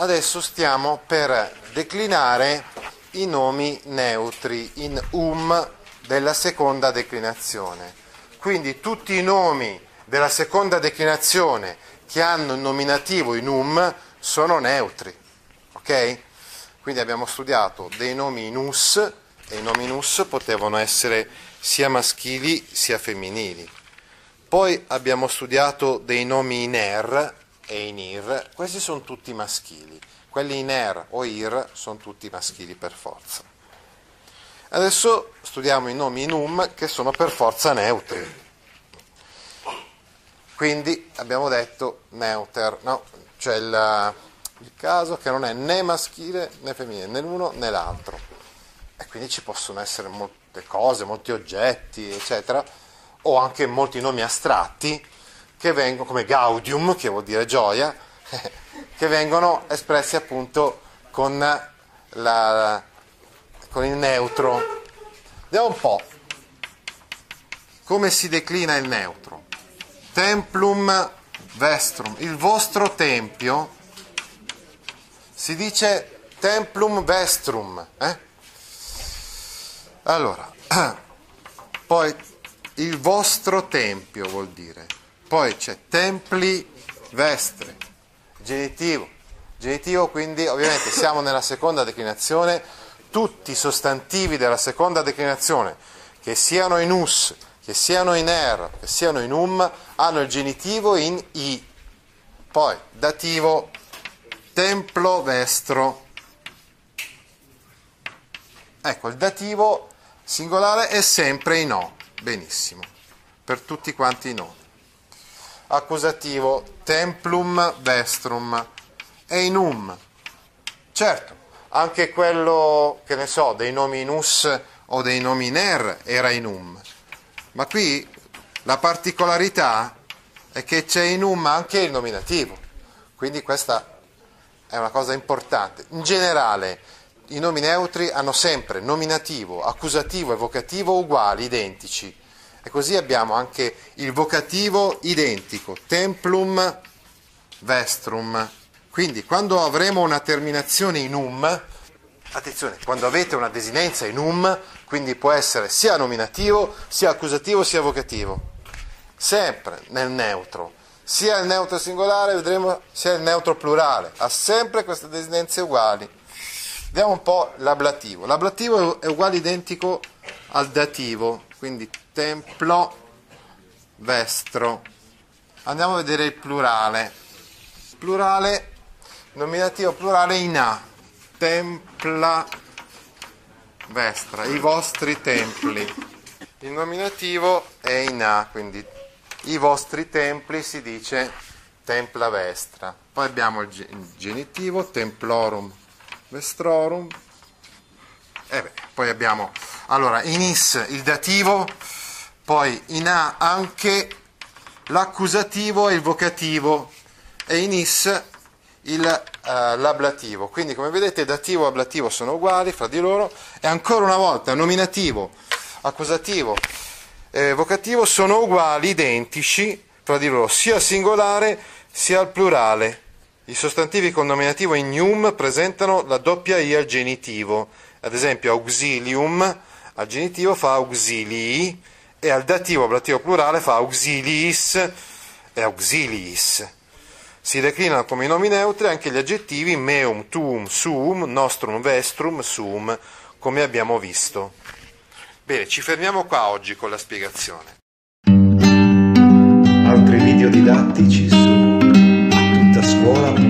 Adesso stiamo per declinare i nomi neutri in um della seconda declinazione. Quindi tutti i nomi della seconda declinazione che hanno il nominativo in um sono neutri. Ok? Quindi abbiamo studiato dei nomi in us e i nomi in us potevano essere sia maschili sia femminili. Poi abbiamo studiato dei nomi in er e in ir, questi sono tutti maschili. Quelli in er o ir sono tutti maschili per forza. Adesso studiamo i nomi in um che sono per forza neutri. Quindi abbiamo detto neuter, no? Cioè il, il caso che non è né maschile né femminile, né l'uno né l'altro. E quindi ci possono essere molte cose, molti oggetti, eccetera, o anche molti nomi astratti che vengono, come gaudium, che vuol dire gioia, che vengono espressi appunto con, la, con il neutro. Vediamo un po' come si declina il neutro. Templum vestrum, il vostro tempio, si dice templum vestrum. Eh? Allora, poi il vostro tempio vuol dire poi c'è templi vestre, genitivo. Genitivo quindi ovviamente siamo nella seconda declinazione, tutti i sostantivi della seconda declinazione, che siano in us, che siano in er, che siano in um, hanno il genitivo in i. Poi dativo templo vestro. Ecco, il dativo singolare è sempre in o. Benissimo. Per tutti quanti i nomi accusativo templum vestrum e in um. Certo, anche quello, che ne so, dei nomi in us o dei nomi in er era in um. Ma qui la particolarità è che c'è in um anche il nominativo. Quindi questa è una cosa importante. In generale i nomi neutri hanno sempre nominativo, accusativo e vocativo uguali, identici e così abbiamo anche il vocativo identico, templum vestrum. Quindi quando avremo una terminazione in um, attenzione, quando avete una desinenza in um, quindi può essere sia nominativo, sia accusativo, sia vocativo. Sempre nel neutro. Sia il neutro singolare, vedremo, sia il neutro plurale. Ha sempre queste desinenze uguali. Vediamo un po' l'ablativo. L'ablativo è uguale identico al dativo, quindi templo vestro. Andiamo a vedere il plurale. Plurale, nominativo plurale in A. Templa vestra, i vostri templi. Il nominativo è in A, quindi i vostri templi si dice templa vestra. Poi abbiamo il genitivo, templorum vestrorum. E beh, poi abbiamo allora in is il dativo poi in A anche l'accusativo e il vocativo e in is il, uh, l'ablativo. Quindi come vedete dativo e ablativo sono uguali fra di loro e ancora una volta nominativo, accusativo e vocativo sono uguali, identici fra di loro, sia singolare sia al plurale. I sostantivi con nominativo in ignum presentano la doppia i al genitivo, ad esempio auxilium al genitivo fa auxilii e al dativo ablativo plurale fa auxiliis e auxiliis. Si declinano come nomi neutri anche gli aggettivi meum, tuum, suum, nostrum, vestrum, sum, come abbiamo visto. Bene, ci fermiamo qua oggi con la spiegazione. Altri video didattici su atuttascuola.it